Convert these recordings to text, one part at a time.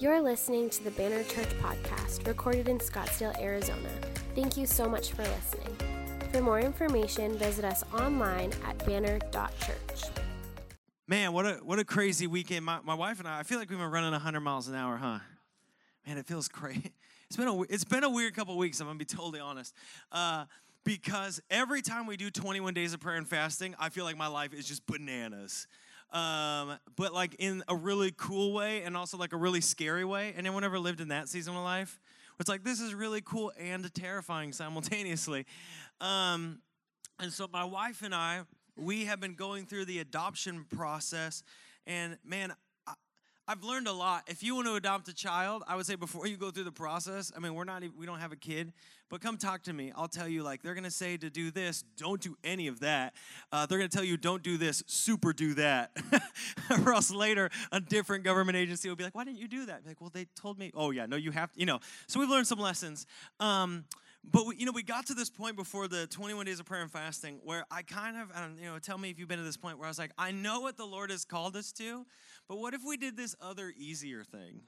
You're listening to the Banner Church podcast, recorded in Scottsdale, Arizona. Thank you so much for listening. For more information, visit us online at banner.church. Man, what a what a crazy weekend. My, my wife and I, I feel like we've been running 100 miles an hour, huh? Man, it feels great. It's been a it's been a weird couple weeks. I'm gonna be totally honest, uh, because every time we do 21 days of prayer and fasting, I feel like my life is just bananas. Um, but like in a really cool way and also like a really scary way. Anyone ever lived in that season of life? It's like this is really cool and terrifying simultaneously. Um, and so my wife and I, we have been going through the adoption process, and man, I've learned a lot. If you want to adopt a child, I would say before you go through the process, I mean, we're not, we don't have a kid, but come talk to me. I'll tell you, like, they're going to say to do this, don't do any of that. Uh, they're going to tell you, don't do this, super do that. or else later, a different government agency will be like, why didn't you do that? Like, well, they told me, oh, yeah, no, you have to, you know. So we've learned some lessons. Um, but we, you know, we got to this point before the 21 days of prayer and fasting where I kind of, you know, tell me if you've been to this point where I was like, I know what the Lord has called us to, but what if we did this other easier thing?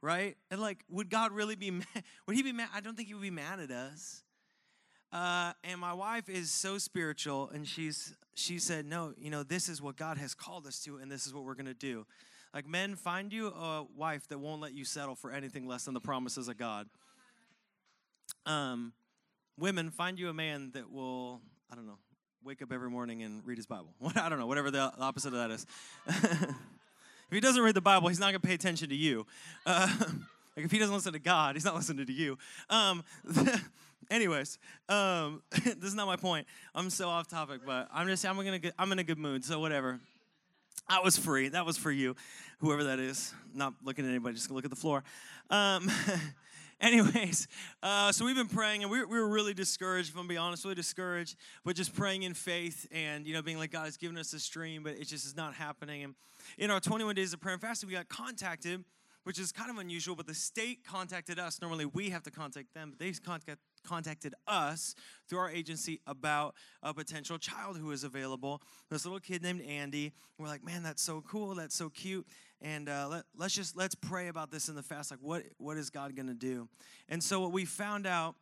Right? And like, would God really be mad? Would he be mad? I don't think he would be mad at us. Uh, and my wife is so spiritual, and she's she said, no, you know, this is what God has called us to, and this is what we're gonna do. Like, men, find you a wife that won't let you settle for anything less than the promises of God. Um, women, find you a man that will, I don't know, wake up every morning and read his Bible. I don't know, whatever the opposite of that is. if he doesn't read the Bible, he's not going to pay attention to you. Uh, like if he doesn't listen to God, he's not listening to you. Um, anyways, um, this is not my point. I'm so off topic, but I'm just I'm gonna I'm in a good mood, so whatever. That was free. That was for you, whoever that is. Not looking at anybody, just look at the floor. Um, Anyways, uh, so we've been praying, and we, we were really discouraged, if I'm being honest, really discouraged, but just praying in faith and, you know, being like, God has given us this dream, but it just is not happening. And in our 21 days of prayer and fasting, we got contacted, which is kind of unusual, but the state contacted us. Normally, we have to contact them, but they contact, contacted us through our agency about a potential child who is available. This little kid named Andy. We're like, man, that's so cool. That's so cute and uh, let, let's just let's pray about this in the fast like what what is god going to do and so what we found out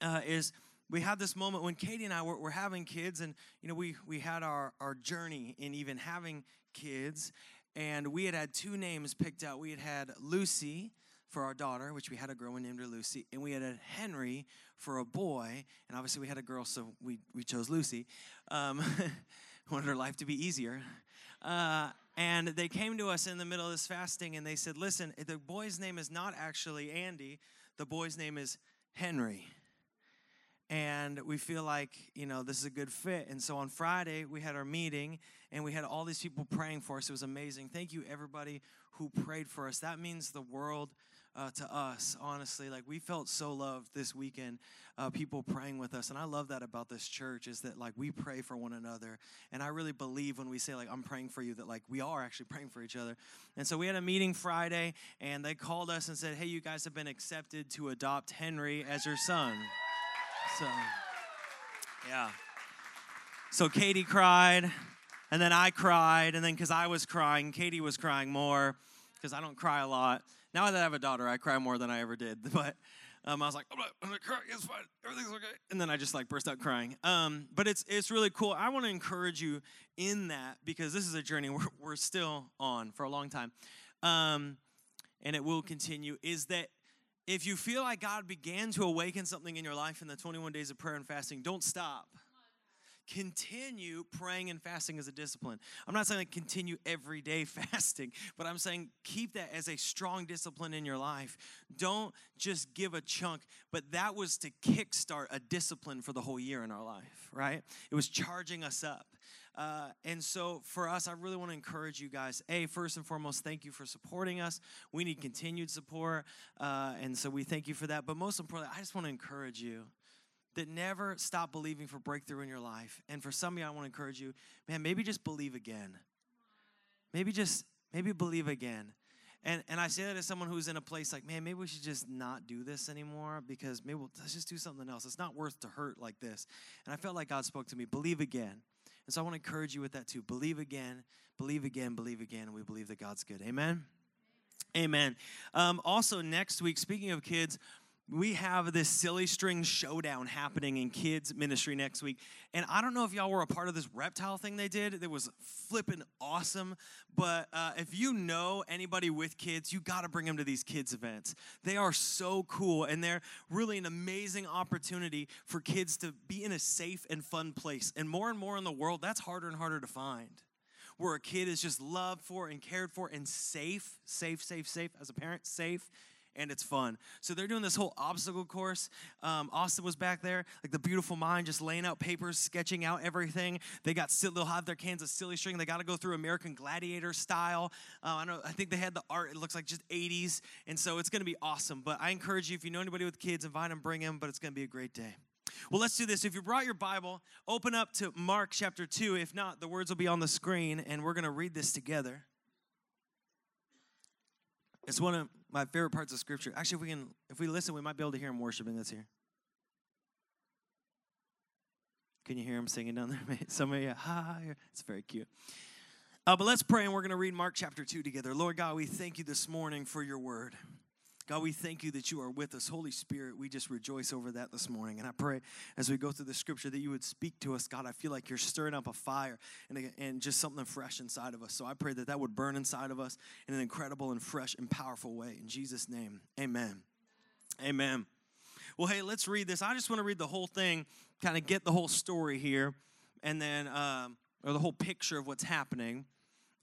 uh, is we had this moment when katie and i were, were having kids and you know we we had our our journey in even having kids and we had had two names picked out we had had lucy for our daughter, which we had a girl, we named her Lucy, and we had a Henry for a boy, and obviously we had a girl, so we, we chose Lucy. Um, wanted her life to be easier. Uh, and they came to us in the middle of this fasting and they said, Listen, the boy's name is not actually Andy, the boy's name is Henry. And we feel like, you know, this is a good fit. And so on Friday, we had our meeting and we had all these people praying for us. It was amazing. Thank you, everybody who prayed for us. That means the world uh, to us, honestly. Like we felt so loved this weekend, uh, people praying with us. And I love that about this church is that like we pray for one another. And I really believe when we say like, I'm praying for you, that like we are actually praying for each other. And so we had a meeting Friday and they called us and said, hey, you guys have been accepted to adopt Henry as your son. So, yeah. So Katie cried, and then I cried, and then because I was crying, Katie was crying more because I don't cry a lot. Now that I have a daughter, I cry more than I ever did. But um, I was like, I'm, not. It's fine. Everything's okay. And then I just like burst out crying. Um, but it's it's really cool. I want to encourage you in that because this is a journey we're, we're still on for a long time, um, and it will continue. Is that if you feel like God began to awaken something in your life in the 21 days of prayer and fasting, don't stop continue praying and fasting as a discipline. I'm not saying continue every day fasting, but I'm saying keep that as a strong discipline in your life. Don't just give a chunk, but that was to kickstart a discipline for the whole year in our life, right? It was charging us up. Uh, and so for us, I really want to encourage you guys. A, first and foremost, thank you for supporting us. We need continued support. Uh, and so we thank you for that. But most importantly, I just want to encourage you that never stop believing for breakthrough in your life. And for some of you, I want to encourage you, man, maybe just believe again. Maybe just, maybe believe again. And, and I say that as someone who's in a place like, man, maybe we should just not do this anymore because maybe we'll, let's just do something else. It's not worth to hurt like this. And I felt like God spoke to me, believe again. And so I want to encourage you with that too. Believe again, believe again, believe again, and we believe that God's good. Amen? Amen. Um, also, next week, speaking of kids, we have this silly string showdown happening in kids ministry next week. And i don't know if y'all were a part of this reptile thing they did it was flipping awesome but uh, if you know anybody with kids you got to bring them to these kids events. They are so cool and they're really an amazing opportunity for kids to be in a safe and fun place. And more and more in the world that's harder and harder to find where a kid is just loved for and cared for and safe safe safe safe as a parent safe and it's fun. So they're doing this whole obstacle course. Um, Austin was back there, like the beautiful mind, just laying out papers, sketching out everything. They got they'll have their cans of silly string. They got to go through American Gladiator style. Uh, I know I think they had the art. It looks like just 80s, and so it's going to be awesome. But I encourage you if you know anybody with kids, invite them, bring them. But it's going to be a great day. Well, let's do this. If you brought your Bible, open up to Mark chapter 2. If not, the words will be on the screen, and we're going to read this together. It's one of my favorite parts of scripture. Actually, if we can if we listen, we might be able to hear him worshiping this here. Can you hear him singing down there? Some of you, hi. It's very cute. Uh, but let's pray, and we're going to read Mark chapter 2 together. Lord God, we thank you this morning for your word. God, we thank you that you are with us. Holy Spirit, we just rejoice over that this morning. And I pray as we go through the scripture that you would speak to us. God, I feel like you're stirring up a fire and, and just something fresh inside of us. So I pray that that would burn inside of us in an incredible and fresh and powerful way. In Jesus' name, amen. Amen. Well, hey, let's read this. I just want to read the whole thing, kind of get the whole story here, and then, um, or the whole picture of what's happening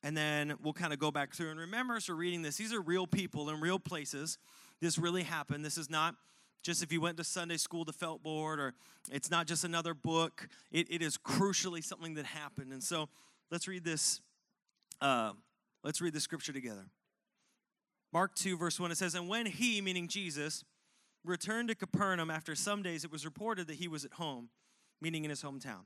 and then we'll kind of go back through. And remember, as we're reading this, these are real people in real places. This really happened. This is not just if you went to Sunday school, the felt board, or it's not just another book. It, it is crucially something that happened. And so let's read this. Uh, let's read the scripture together. Mark 2, verse 1, it says, And when he, meaning Jesus, returned to Capernaum after some days, it was reported that he was at home, meaning in his hometown.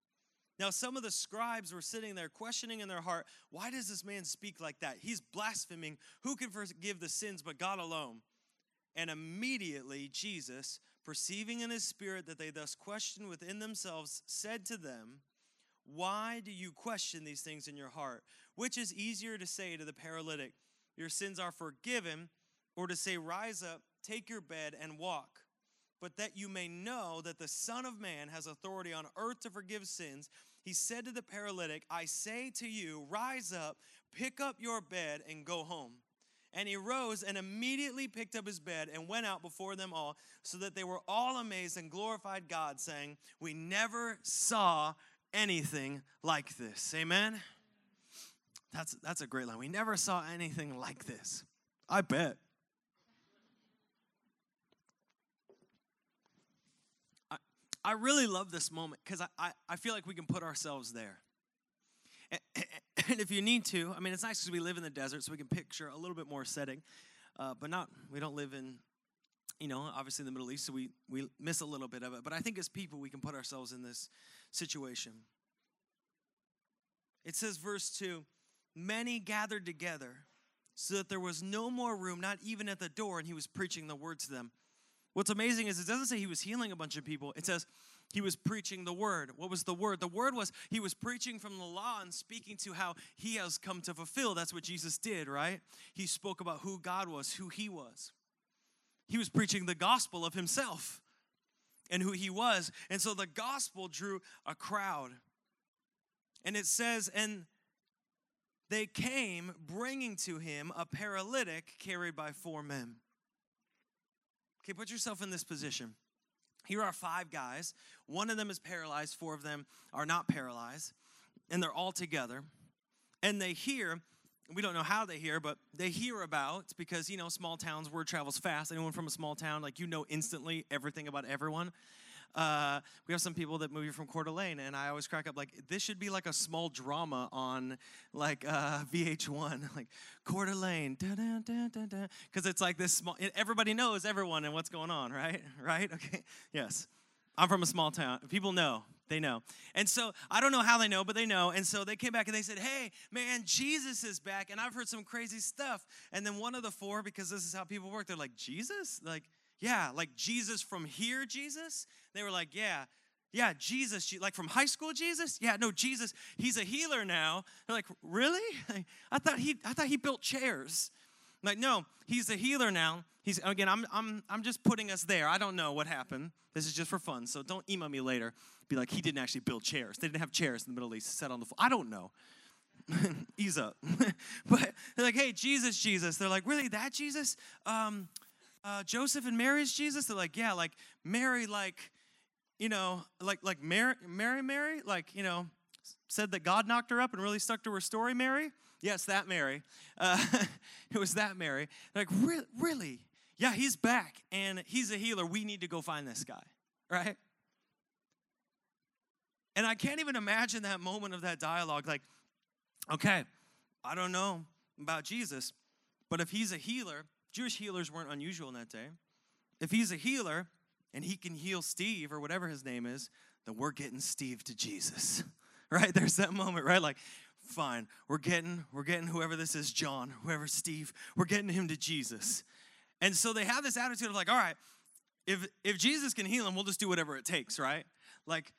Now, some of the scribes were sitting there questioning in their heart, why does this man speak like that? He's blaspheming. Who can forgive the sins but God alone? And immediately Jesus, perceiving in his spirit that they thus questioned within themselves, said to them, Why do you question these things in your heart? Which is easier to say to the paralytic, Your sins are forgiven, or to say, Rise up, take your bed, and walk? But that you may know that the Son of Man has authority on earth to forgive sins he said to the paralytic, I say to you, rise up, pick up your bed, and go home. And he rose and immediately picked up his bed and went out before them all, so that they were all amazed and glorified God, saying, We never saw anything like this. Amen? That's, that's a great line. We never saw anything like this. I bet. I really love this moment because I, I, I, feel like we can put ourselves there. And, and if you need to, I mean, it's nice because we live in the desert, so we can picture a little bit more setting, uh, but not, we don't live in, you know, obviously the Middle East, so we, we miss a little bit of it. But I think as people, we can put ourselves in this situation. It says, verse 2 Many gathered together so that there was no more room, not even at the door, and he was preaching the word to them. What's amazing is it doesn't say he was healing a bunch of people. It says he was preaching the word. What was the word? The word was he was preaching from the law and speaking to how he has come to fulfill. That's what Jesus did, right? He spoke about who God was, who he was. He was preaching the gospel of himself and who he was. And so the gospel drew a crowd. And it says, and they came bringing to him a paralytic carried by four men. Okay, put yourself in this position. Here are five guys. One of them is paralyzed, four of them are not paralyzed, and they're all together. And they hear, we don't know how they hear, but they hear about because you know, small towns, word travels fast. Anyone from a small town, like you know instantly everything about everyone. Uh, we have some people that move here from Coeur d'Alene, and I always crack up like this should be like a small drama on like uh, VH1, like Coeur d'Alene, because it's like this small. Everybody knows everyone and what's going on, right? Right? Okay. Yes. I'm from a small town. People know. They know. And so I don't know how they know, but they know. And so they came back and they said, Hey, man, Jesus is back. And I've heard some crazy stuff. And then one of the four, because this is how people work, they're like, Jesus? Like, yeah, like Jesus from here, Jesus? They were like, Yeah. Yeah, Jesus, like from high school Jesus? Yeah, no, Jesus, he's a healer now. They're like, really? I thought he I thought he built chairs. Like, no, he's a healer now. He's again, I'm I'm I'm just putting us there. I don't know what happened. This is just for fun. So don't email me later. Be like, he didn't actually build chairs. They didn't have chairs in the Middle East set on the floor. I don't know. Ease up. but they're like, hey, Jesus, Jesus. They're like, really, that Jesus? Um, uh, Joseph and Mary's Jesus? They're like, yeah, like Mary, like, you know, like like Mary, Mary, Mary, like, you know, said that God knocked her up and really stuck to her story, Mary? Yes, that Mary. Uh, it was that Mary. Like, Re- really? Yeah, he's back and he's a healer. We need to go find this guy, right? And I can't even imagine that moment of that dialogue. Like, okay, I don't know about Jesus, but if he's a healer, Jewish healers weren't unusual in that day. If he's a healer and he can heal Steve or whatever his name is, then we're getting Steve to Jesus. Right? There's that moment, right? Like, fine, we're getting, we're getting whoever this is, John, whoever Steve, we're getting him to Jesus. And so they have this attitude of like, all right, if if Jesus can heal him, we'll just do whatever it takes, right? Like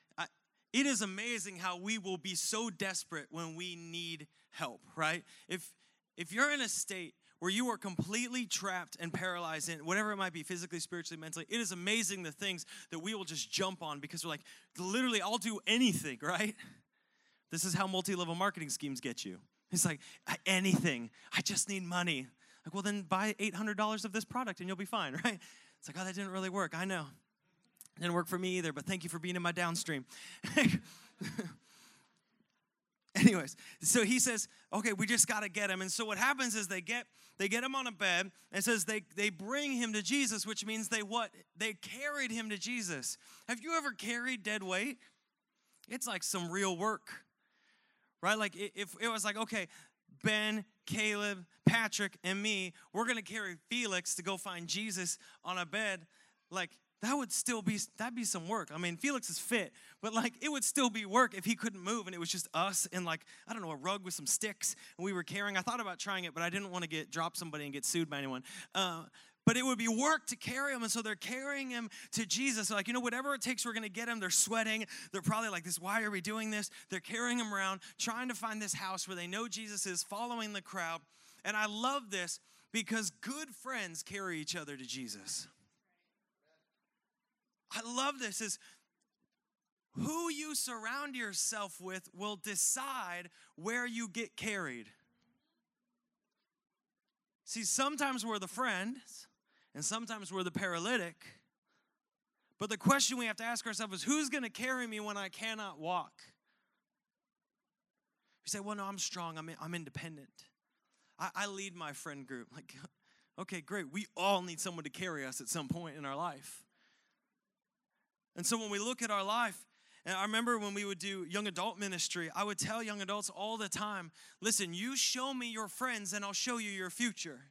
it is amazing how we will be so desperate when we need help, right? If if you're in a state where you are completely trapped and paralyzed in whatever it might be physically spiritually mentally it is amazing the things that we will just jump on because we're like literally i'll do anything right this is how multi-level marketing schemes get you it's like anything i just need money like, well, then buy $800 of this product and you'll be fine, right? It's like, oh, that didn't really work. I know. It didn't work for me either, but thank you for being in my downstream. Anyways, so he says, okay, we just got to get him. And so what happens is they get they get him on a bed and says they they bring him to Jesus, which means they what? They carried him to Jesus. Have you ever carried dead weight? It's like some real work. Right? Like if it was like, okay, Ben, Caleb, Patrick, and me, we're gonna carry Felix to go find Jesus on a bed. Like, that would still be that'd be some work. I mean, Felix is fit, but like it would still be work if he couldn't move and it was just us and like I don't know a rug with some sticks and we were carrying. I thought about trying it, but I didn't want to get drop somebody and get sued by anyone. Uh, but it would be work to carry him. And so they're carrying him to Jesus. Like, you know, whatever it takes, we're going to get him. They're sweating. They're probably like, this, why are we doing this? They're carrying him around, trying to find this house where they know Jesus is, following the crowd. And I love this because good friends carry each other to Jesus. I love this is who you surround yourself with will decide where you get carried. See, sometimes we're the friends, and sometimes we're the paralytic. But the question we have to ask ourselves is who's going to carry me when I cannot walk? You say, well, no, I'm strong, I'm, I'm independent. I, I lead my friend group. Like, okay, great. We all need someone to carry us at some point in our life. And so when we look at our life, and I remember when we would do young adult ministry, I would tell young adults all the time listen, you show me your friends, and I'll show you your future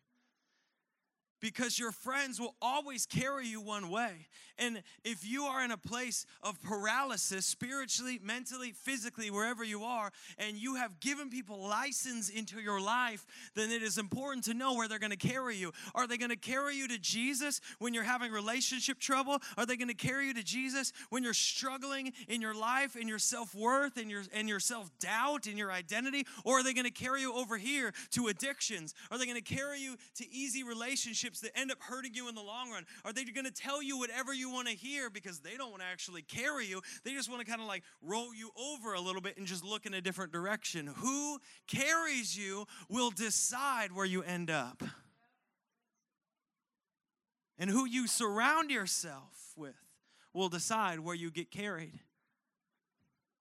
because your friends will always carry you one way. And if you are in a place of paralysis, spiritually, mentally, physically, wherever you are, and you have given people license into your life, then it is important to know where they're going to carry you. Are they going to carry you to Jesus when you're having relationship trouble? Are they going to carry you to Jesus when you're struggling in your life, in your self worth, and your and your self doubt, in your identity? Or are they going to carry you over here to addictions? Are they going to carry you to easy relationships? Relationships that end up hurting you in the long run? Are they going to tell you whatever you want to hear because they don't want to actually carry you? They just want to kind of like roll you over a little bit and just look in a different direction. Who carries you will decide where you end up. And who you surround yourself with will decide where you get carried.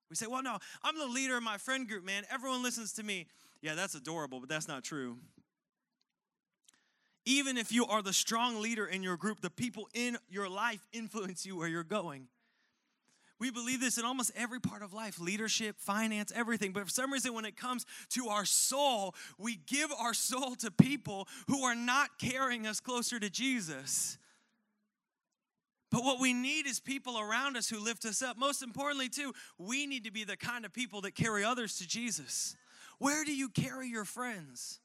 We say, well, no, I'm the leader of my friend group, man. Everyone listens to me. Yeah, that's adorable, but that's not true. Even if you are the strong leader in your group, the people in your life influence you where you're going. We believe this in almost every part of life leadership, finance, everything. But for some reason, when it comes to our soul, we give our soul to people who are not carrying us closer to Jesus. But what we need is people around us who lift us up. Most importantly, too, we need to be the kind of people that carry others to Jesus. Where do you carry your friends?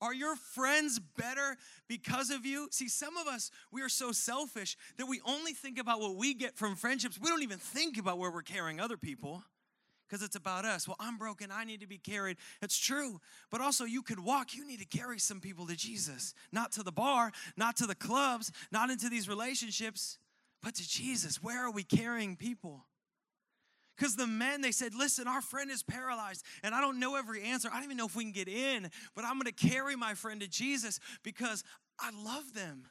Are your friends better because of you? See, some of us, we are so selfish that we only think about what we get from friendships. We don't even think about where we're carrying other people because it's about us. Well, I'm broken. I need to be carried. It's true. But also, you could walk. You need to carry some people to Jesus, not to the bar, not to the clubs, not into these relationships but to Jesus. Where are we carrying people? Because the men, they said, Listen, our friend is paralyzed, and I don't know every answer. I don't even know if we can get in, but I'm gonna carry my friend to Jesus because I love them.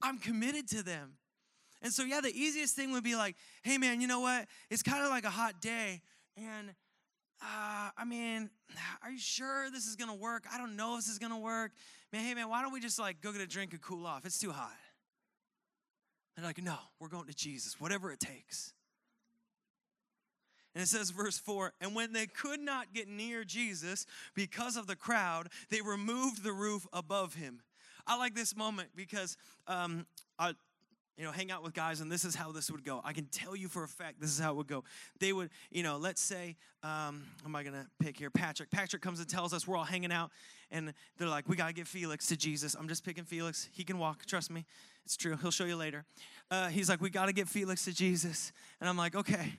I'm committed to them. And so, yeah, the easiest thing would be like, Hey, man, you know what? It's kind of like a hot day, and uh, I mean, are you sure this is gonna work? I don't know if this is gonna work. Man, hey, man, why don't we just like go get a drink and cool off? It's too hot. They're like, no, we're going to Jesus, whatever it takes. And it says, verse 4 And when they could not get near Jesus because of the crowd, they removed the roof above him. I like this moment because um, I, you know, hang out with guys, and this is how this would go. I can tell you for a fact this is how it would go. They would, you know, let's say, um, am I gonna pick here? Patrick. Patrick comes and tells us we're all hanging out, and they're like, we gotta get Felix to Jesus. I'm just picking Felix. He can walk. Trust me, it's true. He'll show you later. Uh, he's like, we gotta get Felix to Jesus, and I'm like, okay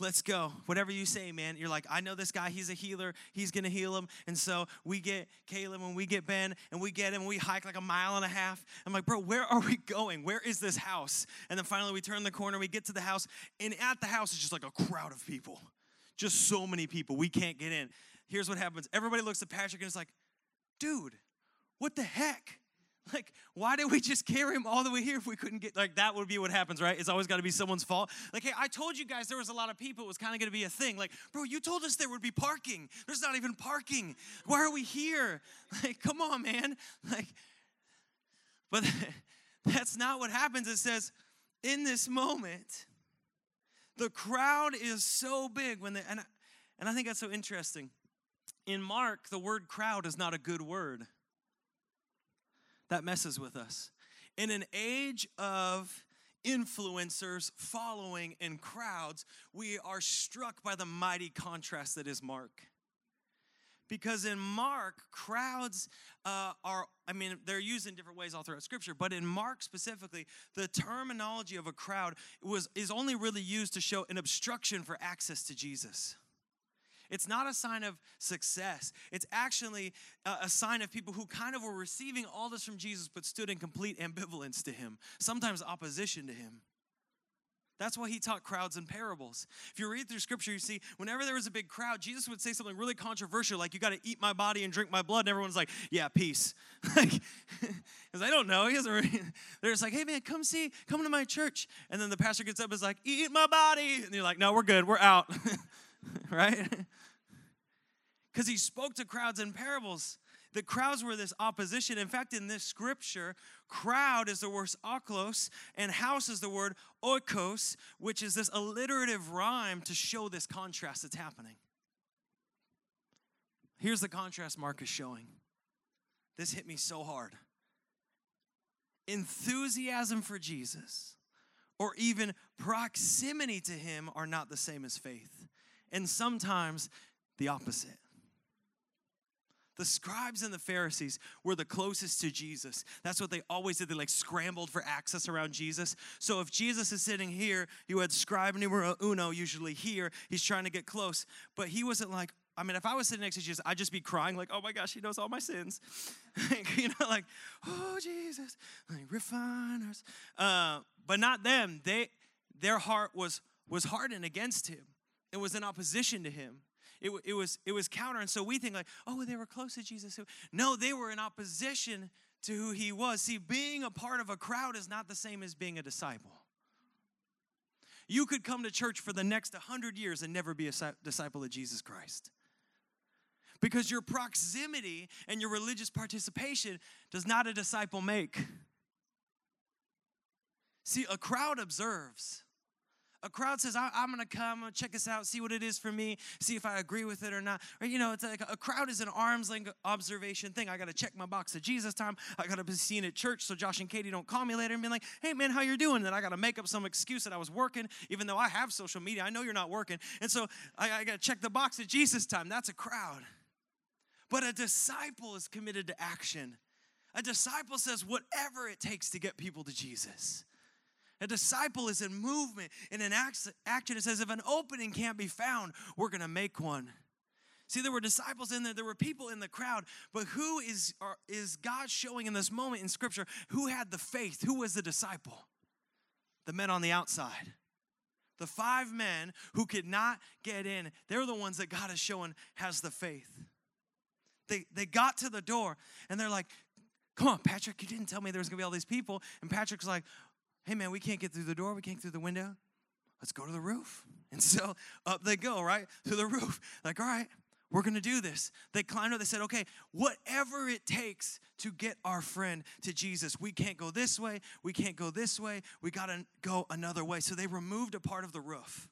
let's go. Whatever you say, man. You're like, I know this guy, he's a healer, he's gonna heal him. And so we get Caleb and we get Ben and we get him, we hike like a mile and a half. I'm like, bro, where are we going? Where is this house? And then finally we turn the corner, we get to the house, and at the house is just like a crowd of people. Just so many people. We can't get in. Here's what happens. Everybody looks at Patrick and it's like, dude, what the heck? Like, why did we just carry him all the way here if we couldn't get, like, that would be what happens, right? It's always got to be someone's fault. Like, hey, I told you guys there was a lot of people. It was kind of going to be a thing. Like, bro, you told us there would be parking. There's not even parking. Why are we here? Like, come on, man. Like, but that's not what happens. It says, in this moment, the crowd is so big when they, and, and I think that's so interesting. In Mark, the word crowd is not a good word that messes with us. In an age of influencers, following, and crowds, we are struck by the mighty contrast that is Mark. Because in Mark, crowds uh, are, I mean, they're used in different ways all throughout Scripture, but in Mark specifically, the terminology of a crowd was, is only really used to show an obstruction for access to Jesus. It's not a sign of success. It's actually a, sign of people who kind of were receiving all this from Jesus but stood in complete ambivalence to him, sometimes opposition to him. That's why he taught crowds in parables. If you read through scripture, you see whenever there was a big crowd, Jesus would say something really controversial, like, You got to eat my body and drink my blood. And everyone's like, Yeah, peace. like, because I don't know. He doesn't really, they're just like, Hey, man, come see, come to my church. And then the pastor gets up and is like, Eat my body. And you're like, No, we're good. We're out. right? Because he spoke to crowds in parables. The crowds were this opposition. In fact, in this scripture, crowd is the word ochlos, and house is the word oikos, which is this alliterative rhyme to show this contrast that's happening. Here's the contrast Mark is showing. This hit me so hard. Enthusiasm for Jesus or even proximity to him are not the same as faith and sometimes the opposite. The scribes and the Pharisees were the closest to Jesus. That's what they always did. They like scrambled for access around Jesus. So if Jesus is sitting here, you had scribe numero uno usually here. He's trying to get close. But he wasn't like, I mean, if I was sitting next to Jesus, I'd just be crying, like, oh my gosh, he knows all my sins. you know, like, oh Jesus, like, refiners. Uh, but not them. They their heart was was hardened against him. It was in opposition to him. It, it, was, it was counter. And so we think like, oh, they were close to Jesus. No, they were in opposition to who he was. See, being a part of a crowd is not the same as being a disciple. You could come to church for the next 100 years and never be a disciple of Jesus Christ. Because your proximity and your religious participation does not a disciple make. See, a crowd observes. A crowd says, I, am to come, I'm check this out, see what it is for me, see if I agree with it or not. Or, you know, it's like a crowd is an arm's length observation thing. I got to check my box at Jesus time. I got to be seen at church so Josh and Katie don't call me later and be like, hey, man, how you doing? Then I got to make up some excuse that I was working, even though I have social media. I know you're not working. And so I, I got to check the box at Jesus time. That's a crowd. But a disciple is committed to action. A disciple says, whatever it takes to get people to Jesus. A disciple is in movement, in an action. It says, if an opening can't be found, we're going to make one. See, there were disciples in there, there were people in the crowd, but who is, are, is God showing in this moment in Scripture? Who had the faith? Who was the disciple? The men on the outside. The five men who could not get in, they're the ones that God is showing has the faith. They, they got to the door and they're like, Come on, Patrick, you didn't tell me there was gonna be all these people. And Patrick's like, hey man, we can't get through the door, we can't get through the window. Let's go to the roof. And so up they go, right? To the roof. Like, all right, we're gonna do this. They climbed up, they said, okay, whatever it takes to get our friend to Jesus. We can't go this way, we can't go this way, we gotta go another way. So they removed a part of the roof.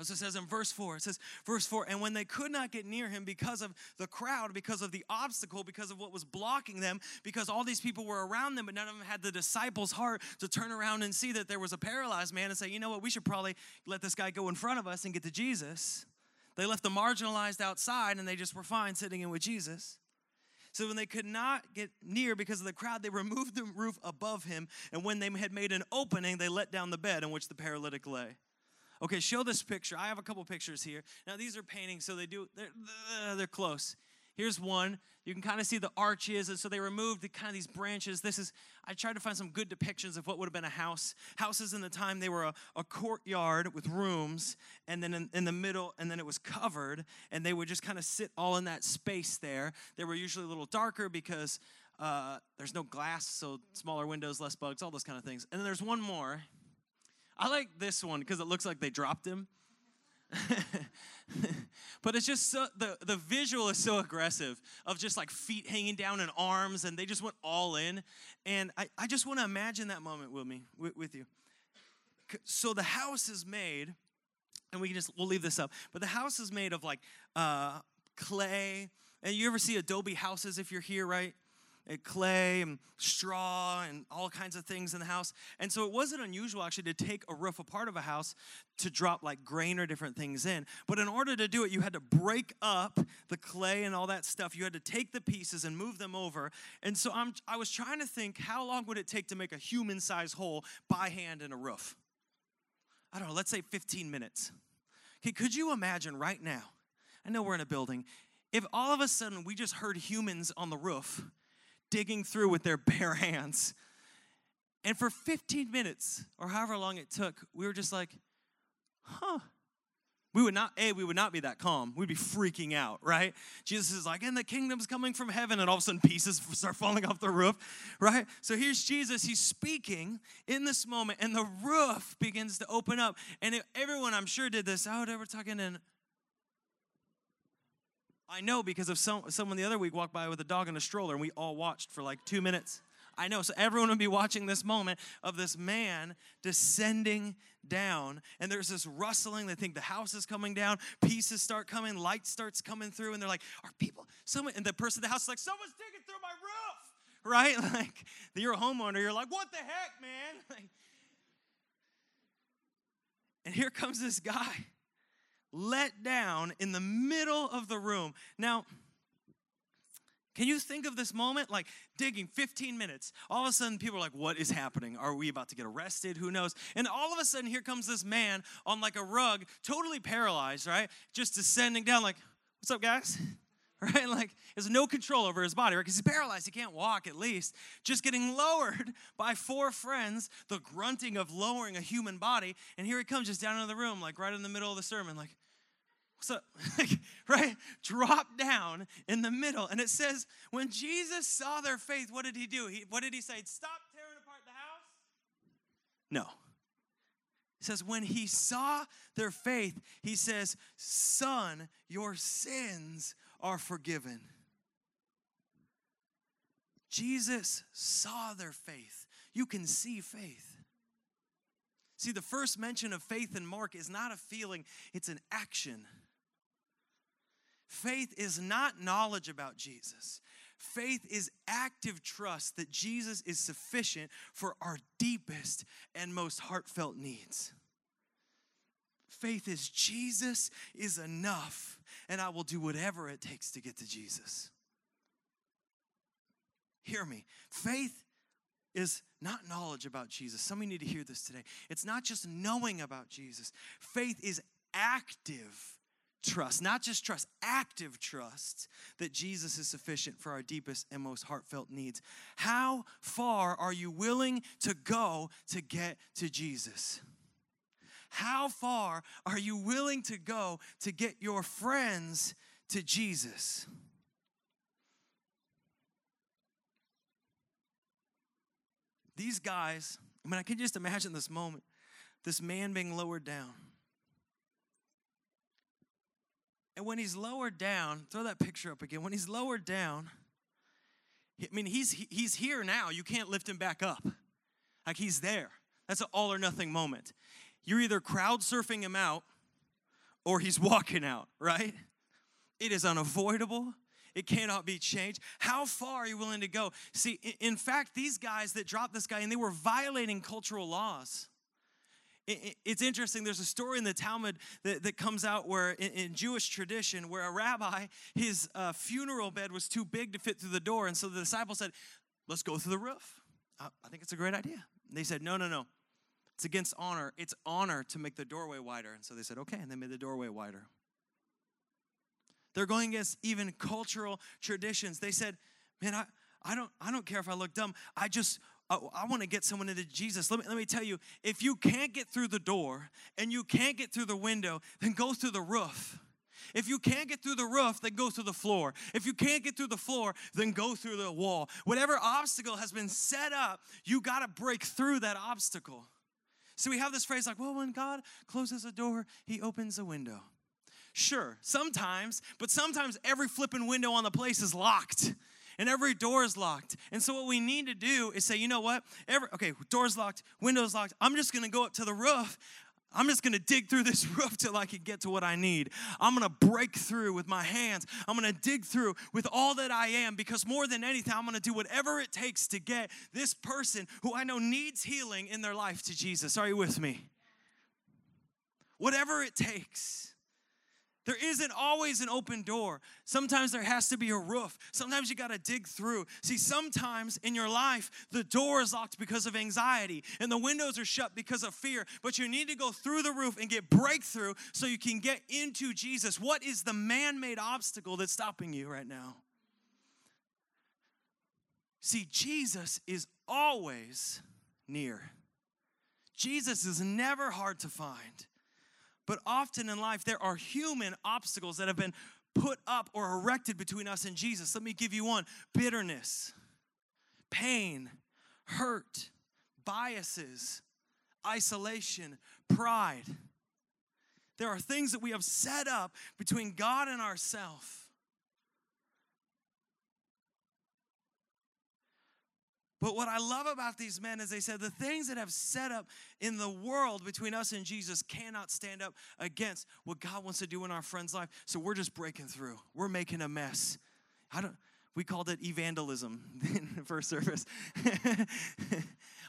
As it says in verse 4, it says, verse 4, and when they could not get near him because of the crowd, because of the obstacle, because of what was blocking them, because all these people were around them, but none of them had the disciples' heart to turn around and see that there was a paralyzed man and say, you know what, we should probably let this guy go in front of us and get to Jesus. They left the marginalized outside and they just were fine sitting in with Jesus. So when they could not get near because of the crowd, they removed the roof above him. And when they had made an opening, they let down the bed in which the paralytic lay. Okay, show this picture. I have a couple pictures here. Now these are paintings, so they do they're, they're close. Here's one. You can kind of see the arches, and so they removed the kind of these branches. This is I tried to find some good depictions of what would have been a house. Houses in the time they were a, a courtyard with rooms, and then in, in the middle, and then it was covered, and they would just kind of sit all in that space there. They were usually a little darker because uh, there's no glass, so smaller windows, less bugs, all those kind of things. And then there's one more. I like this one because it looks like they dropped him. but it's just so the, the visual is so aggressive of just like feet hanging down and arms and they just went all in. And i, I just want to imagine that moment with me with, with you. So the house is made and we can just we'll leave this up but the house is made of like uh, clay. And you ever see adobe houses if you're here right clay and straw and all kinds of things in the house. And so it wasn't unusual actually to take a roof, apart of a house, to drop like grain or different things in. But in order to do it, you had to break up the clay and all that stuff. You had to take the pieces and move them over. And so I'm, I was trying to think how long would it take to make a human sized hole by hand in a roof? I don't know, let's say 15 minutes. Okay, could you imagine right now? I know we're in a building. If all of a sudden we just heard humans on the roof digging through with their bare hands. And for 15 minutes or however long it took, we were just like, huh. We would not, A, we would not be that calm. We'd be freaking out, right? Jesus is like, and the kingdom's coming from heaven, and all of a sudden pieces start falling off the roof, right? So here's Jesus, he's speaking in this moment, and the roof begins to open up. And everyone, I'm sure, did this. Oh, they were talking in I know because of some, someone the other week walked by with a dog and a stroller, and we all watched for like two minutes. I know. So everyone would be watching this moment of this man descending down. And there's this rustling. They think the house is coming down. Pieces start coming. Light starts coming through. And they're like, are people, someone, and the person in the house is like, someone's digging through my roof. Right? Like, you're a homeowner. You're like, what the heck, man? Like, and here comes this guy let down in the middle of the room. Now, can you think of this moment? Like digging 15 minutes. All of a sudden, people are like, What is happening? Are we about to get arrested? Who knows? And all of a sudden, here comes this man on like a rug, totally paralyzed, right? Just descending down, like, What's up, guys? Right? Like, has no control over his body, right? Because he's paralyzed. He can't walk, at least. Just getting lowered by four friends, the grunting of lowering a human body. And here he comes, just down into the room, like right in the middle of the sermon, like, What's up? right? Drop down in the middle. And it says, when Jesus saw their faith, what did he do? He, what did he say? Stop tearing apart the house? No. He says, when he saw their faith, he says, Son, your sins are forgiven. Jesus saw their faith. You can see faith. See, the first mention of faith in Mark is not a feeling, it's an action. Faith is not knowledge about Jesus. Faith is active trust that Jesus is sufficient for our deepest and most heartfelt needs. Faith is Jesus is enough, and I will do whatever it takes to get to Jesus. Hear me. Faith is not knowledge about Jesus. Some of you need to hear this today. It's not just knowing about Jesus. Faith is active trust, not just trust, active trust that Jesus is sufficient for our deepest and most heartfelt needs. How far are you willing to go to get to Jesus? How far are you willing to go to get your friends to Jesus? These guys, I mean, I can just imagine this moment this man being lowered down. And when he's lowered down, throw that picture up again. When he's lowered down, I mean, he's, he's here now. You can't lift him back up. Like he's there. That's an all or nothing moment. You're either crowd surfing him out or he's walking out, right? It is unavoidable. It cannot be changed. How far are you willing to go? See, in fact, these guys that dropped this guy and they were violating cultural laws. It's interesting. There's a story in the Talmud that, that comes out where, in, in Jewish tradition, where a rabbi, his uh, funeral bed was too big to fit through the door. And so the disciples said, Let's go through the roof. I, I think it's a great idea. And they said, No, no, no. It's against honor. It's honor to make the doorway wider. And so they said, Okay. And they made the doorway wider. They're going against even cultural traditions. They said, Man, I, I, don't, I don't care if I look dumb. I just, Oh, I, I want to get someone into Jesus. Let me, let me tell you if you can't get through the door and you can't get through the window, then go through the roof. If you can't get through the roof, then go through the floor. If you can't get through the floor, then go through the wall. Whatever obstacle has been set up, you got to break through that obstacle. So we have this phrase like, well, when God closes a door, he opens a window. Sure, sometimes, but sometimes every flipping window on the place is locked and every door is locked. And so what we need to do is say, you know what? Every okay, door's locked, window's locked. I'm just gonna go up to the roof. I'm just gonna dig through this roof till I can get to what I need. I'm gonna break through with my hands. I'm gonna dig through with all that I am because more than anything, I'm gonna do whatever it takes to get this person who I know needs healing in their life to Jesus. Are you with me? Whatever it takes. There isn't always an open door. Sometimes there has to be a roof. Sometimes you got to dig through. See, sometimes in your life, the door is locked because of anxiety and the windows are shut because of fear, but you need to go through the roof and get breakthrough so you can get into Jesus. What is the man made obstacle that's stopping you right now? See, Jesus is always near. Jesus is never hard to find. But often in life, there are human obstacles that have been put up or erected between us and Jesus. Let me give you one bitterness, pain, hurt, biases, isolation, pride. There are things that we have set up between God and ourselves But what I love about these men is they said the things that have set up in the world between us and Jesus cannot stand up against what God wants to do in our friend's life. So we're just breaking through. We're making a mess. I don't we called it evangelism in the first service.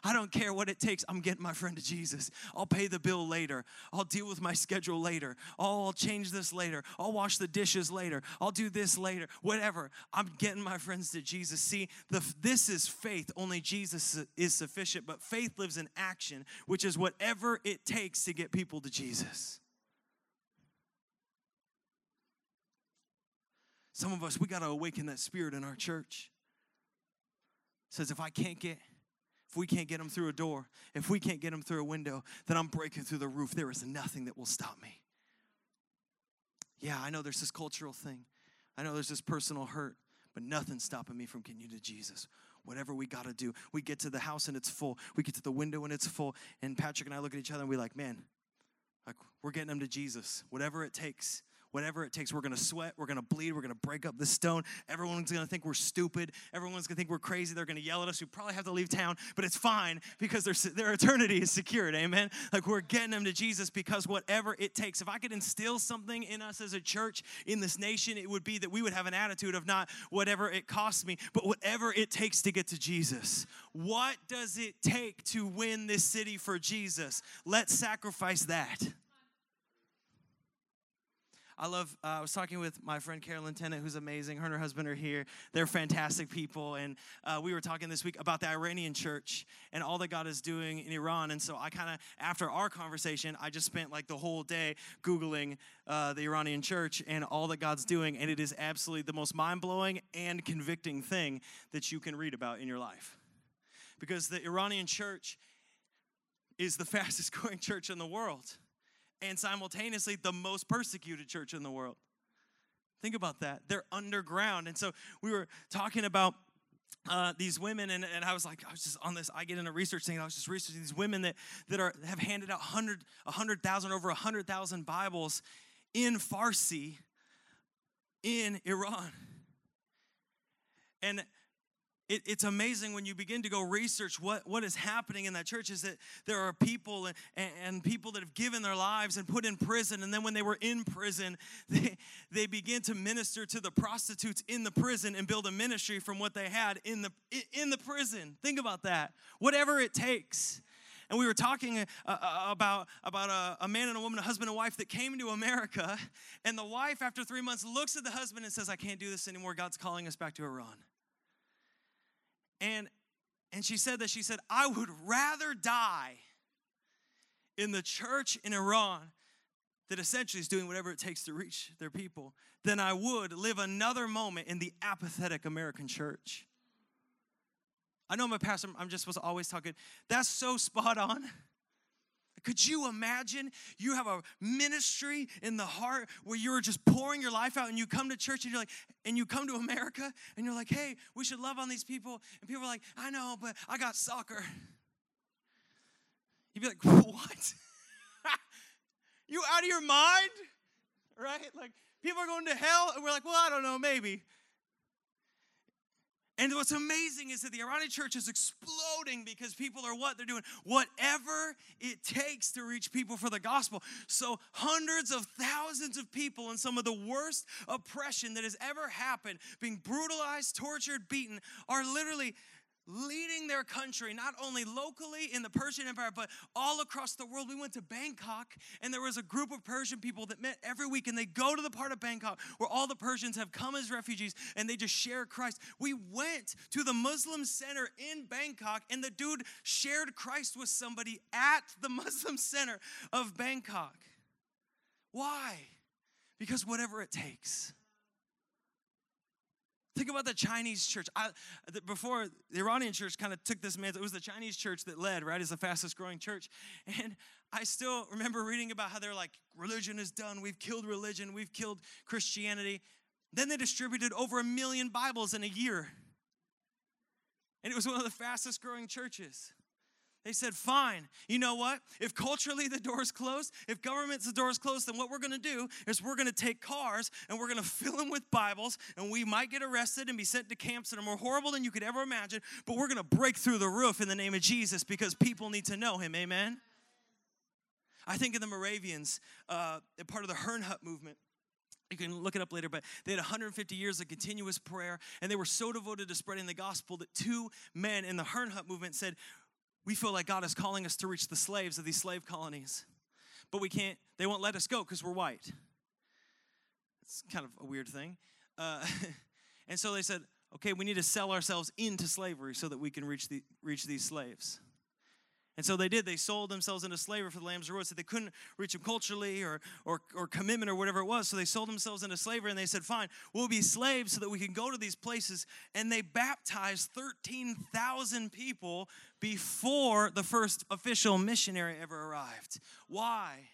I don't care what it takes. I'm getting my friend to Jesus. I'll pay the bill later. I'll deal with my schedule later. Oh, I'll change this later. I'll wash the dishes later. I'll do this later. Whatever. I'm getting my friends to Jesus. See, the, this is faith. Only Jesus is sufficient, but faith lives in action, which is whatever it takes to get people to Jesus. Some of us, we got to awaken that spirit in our church. Says, if I can't get if we can't get them through a door, if we can't get them through a window, then I'm breaking through the roof. There is nothing that will stop me. Yeah, I know there's this cultural thing. I know there's this personal hurt, but nothing's stopping me from getting you to Jesus. Whatever we got to do. We get to the house and it's full. We get to the window and it's full. And Patrick and I look at each other and we're like, man, like we're getting them to Jesus. Whatever it takes. Whatever it takes. We're going to sweat. We're going to bleed. We're going to break up the stone. Everyone's going to think we're stupid. Everyone's going to think we're crazy. They're going to yell at us. We probably have to leave town, but it's fine because their, their eternity is secured. Amen. Like we're getting them to Jesus because whatever it takes. If I could instill something in us as a church in this nation, it would be that we would have an attitude of not whatever it costs me, but whatever it takes to get to Jesus. What does it take to win this city for Jesus? Let's sacrifice that. I love, uh, I was talking with my friend Carolyn Tennant, who's amazing. Her and her husband are here. They're fantastic people. And uh, we were talking this week about the Iranian church and all that God is doing in Iran. And so I kind of, after our conversation, I just spent like the whole day Googling uh, the Iranian church and all that God's doing. And it is absolutely the most mind blowing and convicting thing that you can read about in your life. Because the Iranian church is the fastest growing church in the world and simultaneously the most persecuted church in the world. Think about that. They're underground. And so we were talking about uh, these women, and, and I was like, I was just on this, I get into research thing, I was just researching these women that, that are have handed out 100, a 100,000, over a 100,000 Bibles in Farsi in Iran. And it, it's amazing when you begin to go research what, what is happening in that church is that there are people and, and people that have given their lives and put in prison and then when they were in prison they, they begin to minister to the prostitutes in the prison and build a ministry from what they had in the in the prison think about that whatever it takes and we were talking uh, uh, about, about a, a, man and a woman, a husband and wife that came to America. And the wife, after three months, looks at the husband and says, I can't do this anymore. God's calling us back to Iran. And and she said that she said, I would rather die in the church in Iran that essentially is doing whatever it takes to reach their people than I would live another moment in the apathetic American church. I know I'm a pastor, I'm just supposed to always talking. That's so spot on. Could you imagine you have a ministry in the heart where you're just pouring your life out and you come to church and you're like, and you come to America and you're like, hey, we should love on these people. And people are like, I know, but I got soccer. You'd be like, what? you out of your mind? Right? Like, people are going to hell. And we're like, well, I don't know, maybe. And what's amazing is that the Iranian church is exploding because people are what? They're doing whatever it takes to reach people for the gospel. So, hundreds of thousands of people in some of the worst oppression that has ever happened, being brutalized, tortured, beaten, are literally leading their country, not only locally in the Persian Empire, but all across the world. We went to Bangkok, and there was a group of Persian people that met every week, and they go to the part of Bangkok where all the Persians have come as refugees, and they just share Christ. We went to the Muslim center in Bangkok, and the dude shared Christ with somebody at the Muslim center of Bangkok. Why? Because whatever it takes. Think about the Chinese church. I, before the Iranian church kind of took this mantle, it was the Chinese church that led, right, as the fastest growing church. And I still remember reading about how they're like, religion is done. We've killed religion. We've killed Christianity. Then they distributed over a million Bibles in a year. And it was one of the fastest growing churches. They said, fine, you know what? If culturally the door's closed, if government's the door's closed, then what we're gonna do is we're gonna take cars and we're gonna fill them with Bibles, and we might get arrested and be sent to camps that are more horrible than you could ever imagine, but we're gonna break through the roof in the name of Jesus because people need to know him. Amen? I think of the Moravians, uh, part of the Herrnhut movement. You can look it up later, but they had 150 years of continuous prayer, and they were so devoted to spreading the gospel that two men in the Herrnhut movement said, we feel like God is calling us to reach the slaves of these slave colonies, but we can't, they won't let us go because we're white. It's kind of a weird thing. Uh, and so they said, okay, we need to sell ourselves into slavery so that we can reach, the, reach these slaves. And so they did. They sold themselves into slavery for the Lamb's Reward. So they couldn't reach them culturally or, or, or commitment or whatever it was. So they sold themselves into slavery and they said, fine, we'll be slaves so that we can go to these places. And they baptized 13,000 people before the first official missionary ever arrived. Why?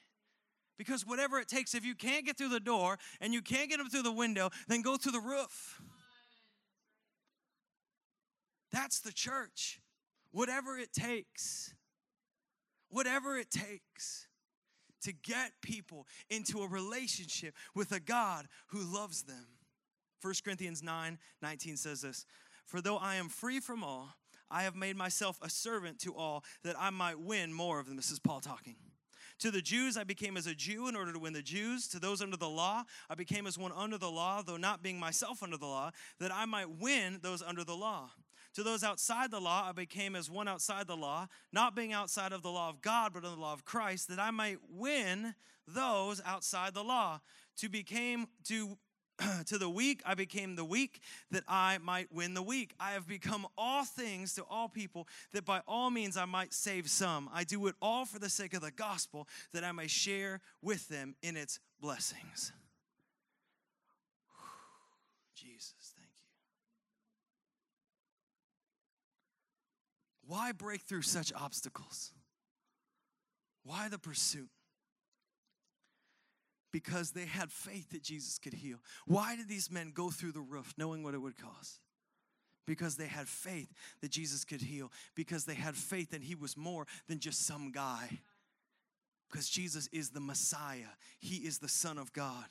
Because whatever it takes, if you can't get through the door and you can't get them through the window, then go through the roof. That's the church. Whatever it takes whatever it takes to get people into a relationship with a God who loves them. 1 Corinthians 9 19 says this For though I am free from all, I have made myself a servant to all that I might win more of them. This is Paul talking. To the Jews, I became as a Jew in order to win the Jews. To those under the law, I became as one under the law, though not being myself under the law, that I might win those under the law. To those outside the law, I became as one outside the law, not being outside of the law of God, but of the law of Christ, that I might win those outside the law. To became to to the weak, I became the weak that I might win the weak. I have become all things to all people that by all means I might save some. I do it all for the sake of the gospel that I may share with them in its blessings. Jesus, thank you. Why break through such obstacles? Why the pursuit? because they had faith that Jesus could heal. Why did these men go through the roof knowing what it would cost? Because they had faith that Jesus could heal, because they had faith that he was more than just some guy. Because Jesus is the Messiah, he is the Son of God.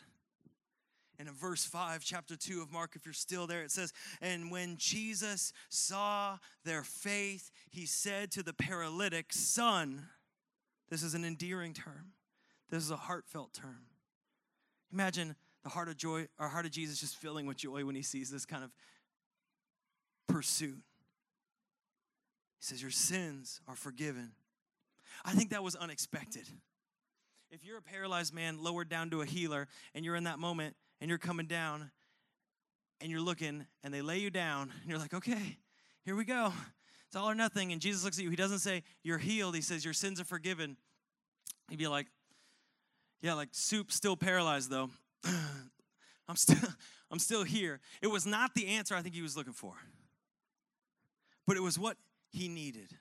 And in verse 5, chapter 2 of Mark, if you're still there, it says, And when Jesus saw their faith, he said to the paralytic, Son, this is an endearing term, this is a heartfelt term. Imagine the heart of joy, our heart of Jesus just filling with joy when he sees this kind of pursuit. He says, Your sins are forgiven. I think that was unexpected. If you're a paralyzed man lowered down to a healer and you're in that moment and you're coming down and you're looking and they lay you down and you're like, okay, here we go. It's all or nothing. And Jesus looks at you. He doesn't say, you're healed. He says, your sins are forgiven. He'd be like, yeah, like soup still paralyzed though. I'm still I'm still here. It was not the answer I think he was looking for. But it was what he needed.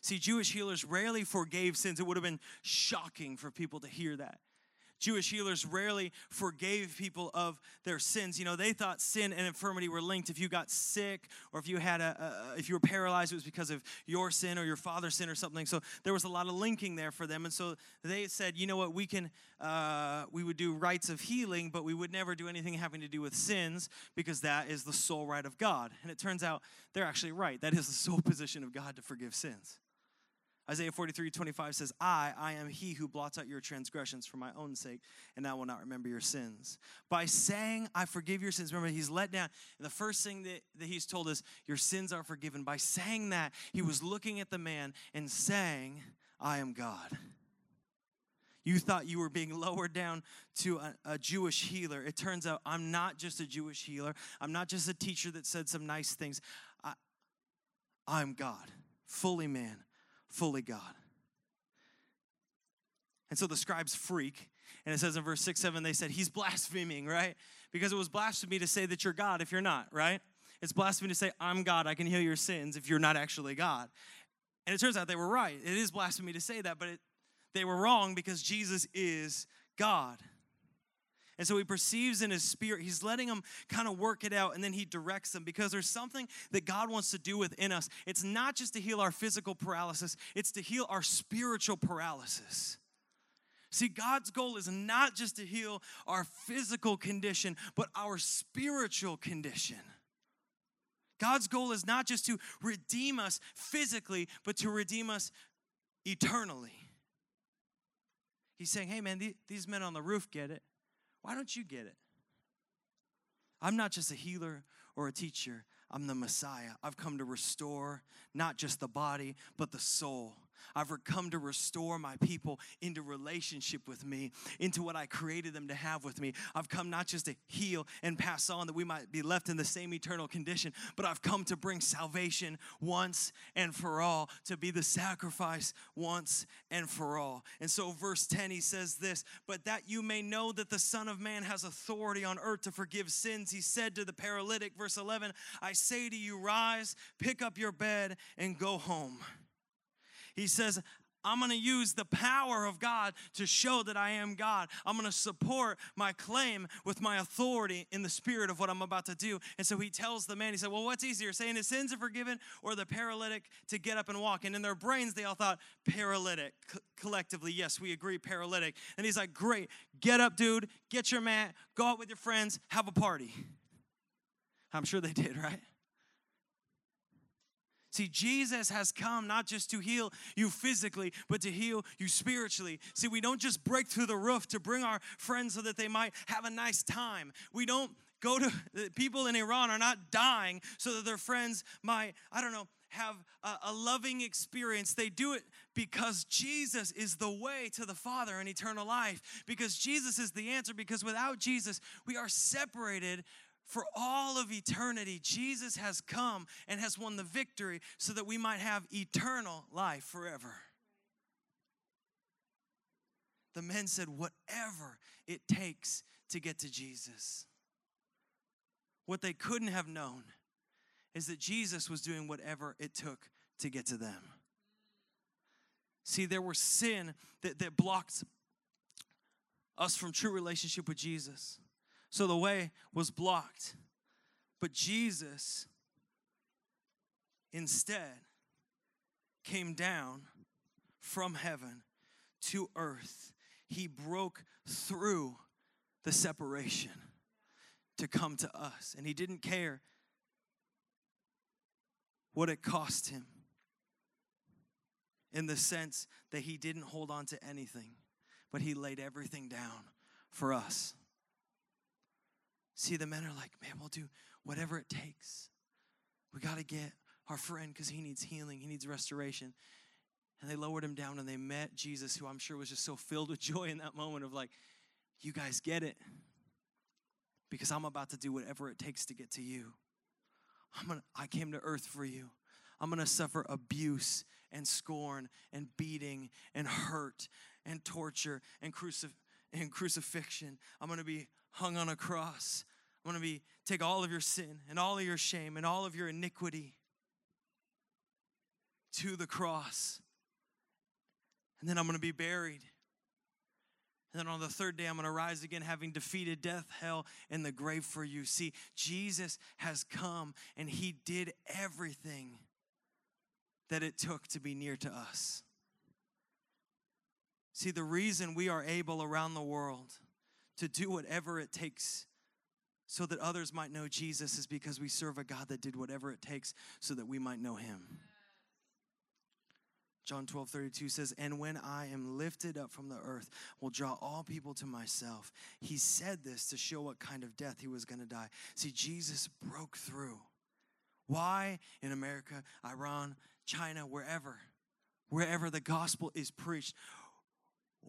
See, Jewish healers rarely forgave sins. It would have been shocking for people to hear that. Jewish healers rarely forgave people of their sins. You know, they thought sin and infirmity were linked. If you got sick or if you had a, a if you were paralyzed, it was because of your sin or your father's sin or something. So there was a lot of linking there for them. And so they said, you know what, we can uh, we would do rites of healing, but we would never do anything having to do with sins because that is the sole right of God. And it turns out they're actually right. That is the sole position of God to forgive sins. Isaiah 43, 25 says, I, I am he who blots out your transgressions for my own sake, and I will not remember your sins. By saying, I forgive your sins, remember, he's let down. And the first thing that, that he's told us, your sins are forgiven. By saying that, he was looking at the man and saying, I am God. You thought you were being lowered down to a, a, Jewish healer. It turns out I'm not just a Jewish healer. I'm not just a teacher that said some nice things. I, I'm God, fully man, fully God. And so the scribes freak. And it says in verse 6 7, they said, He's blaspheming, right? Because it was blasphemy to say that you're God if you're not, right? It's blasphemy to say, I'm God, I can heal your sins if you're not actually God. And it turns out they were right. It is blasphemy to say that, but it, they were wrong because Jesus is God. And so he perceives in his spirit, he's letting them kind of work it out, and then he directs them because there's something that God wants to do within us. It's not just to heal our physical paralysis, it's to heal our spiritual paralysis. See, God's goal is not just to heal our physical condition, but our spiritual condition. God's goal is not just to redeem us physically, but to redeem us eternally. He's saying, hey, man, these men on the roof get it. Why don't you get it? I'm not just a healer or a teacher, I'm the Messiah. I've come to restore not just the body, but the soul. I've come to restore my people into relationship with me, into what I created them to have with me. I've come not just to heal and pass on that we might be left in the same eternal condition, but I've come to bring salvation once and for all, to be the sacrifice once and for all. And so, verse 10, he says this, but that you may know that the Son of Man has authority on earth to forgive sins, he said to the paralytic, verse 11, I say to you, rise, pick up your bed, and go home. He says, I'm going to use the power of God to show that I am God. I'm going to support my claim with my authority in the spirit of what I'm about to do. And so he tells the man, he said, Well, what's easier, saying his sins are forgiven or the paralytic to get up and walk? And in their brains, they all thought, Paralytic. Co- collectively, yes, we agree, paralytic. And he's like, Great, get up, dude, get your mat, go out with your friends, have a party. I'm sure they did, right? See, Jesus has come not just to heal you physically, but to heal you spiritually. See, we don't just break through the roof to bring our friends so that they might have a nice time. We don't go to people in Iran are not dying so that their friends might, I don't know, have a, a, loving experience. They do it because Jesus is the way to the Father and eternal life. Because Jesus is the answer. Because without Jesus, we are separated for all of eternity, Jesus has come and has won the victory so that we might have eternal life forever. The men said, whatever it takes to get to Jesus. What they couldn't have known is that Jesus was doing whatever it took to get to them. See, there was sin that, that blocked us from true relationship with Jesus. So the way was blocked. But Jesus instead came down from heaven to earth. He broke through the separation to come to us. And he didn't care what it cost him in the sense that he didn't hold on to anything, but he laid everything down for us. See, the men are like, man, we'll do whatever it takes. We got to get our friend because he needs healing, he needs restoration. And they lowered him down and they met Jesus, who I'm sure was just so filled with joy in that moment of like, you guys get it. Because I'm about to do whatever it takes to get to you. I'm gonna, I came to earth for you. I'm gonna suffer abuse and scorn and beating and hurt and torture and, crucif- and crucifixion. I'm gonna be hung on a cross. I'm going to be take all of your sin and all of your shame and all of your iniquity to the cross. And then I'm going to be buried. And then on the third day, I'm going to rise again, having defeated death, hell, and the grave for you. See, Jesus has come and he did everything that it took to be near to us. See, the reason we are able around the world to do whatever it takes so that others might know Jesus is because we serve a God that did whatever it takes so that we might know him. John 12, 32 says, And when I am lifted up from the earth, will draw all people to myself. He said this to show what kind of death he was going to die. See, Jesus broke through. Why in America, Iran, China, wherever, wherever the gospel is preached,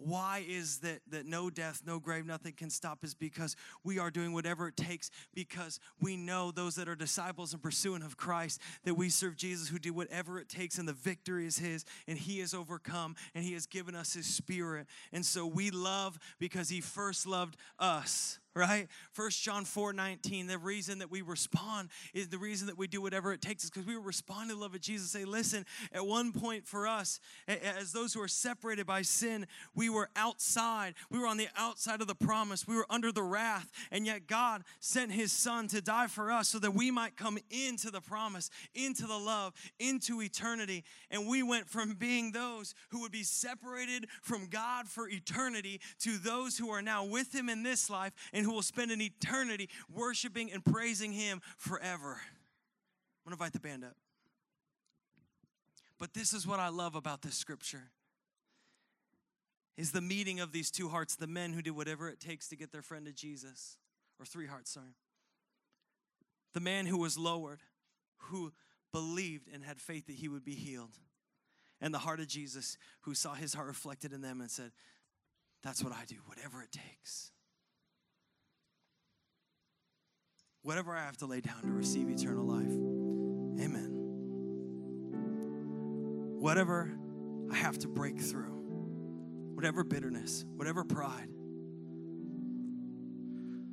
why is that that no death no grave nothing can stop is because we are doing whatever it takes because we know those that are disciples and pursuing of christ that we serve jesus who do whatever it takes and the victory is his and he has overcome and he has given us his spirit. And so we love because he first loved us right? First John 4 19, the reason that we respond is the reason that we do whatever it takes is because we respond to the love of Jesus. Say, listen, at one point for us, as those who are separated by sin, we were outside. We were on the outside of the promise. We were under the wrath. And yet God sent his son to die for us so that we might come into the promise, into the love, into eternity. And we went from being those who would be separated from God for eternity to those who are now with him in this life and who will spend an eternity worshiping and praising Him forever. I'm going to invite the band up. But this is what I love about this scripture is the meeting of these two hearts, the men who did whatever it takes to get their friend to Jesus, or three hearts, sorry. The man who was lowered, who believed and had faith that he would be healed. And the heart of Jesus, who saw his heart reflected in them and said, That's what I do, whatever it takes. Whatever I have to lay down to receive eternal life. Amen. Whatever I have to break through, whatever bitterness, whatever pride.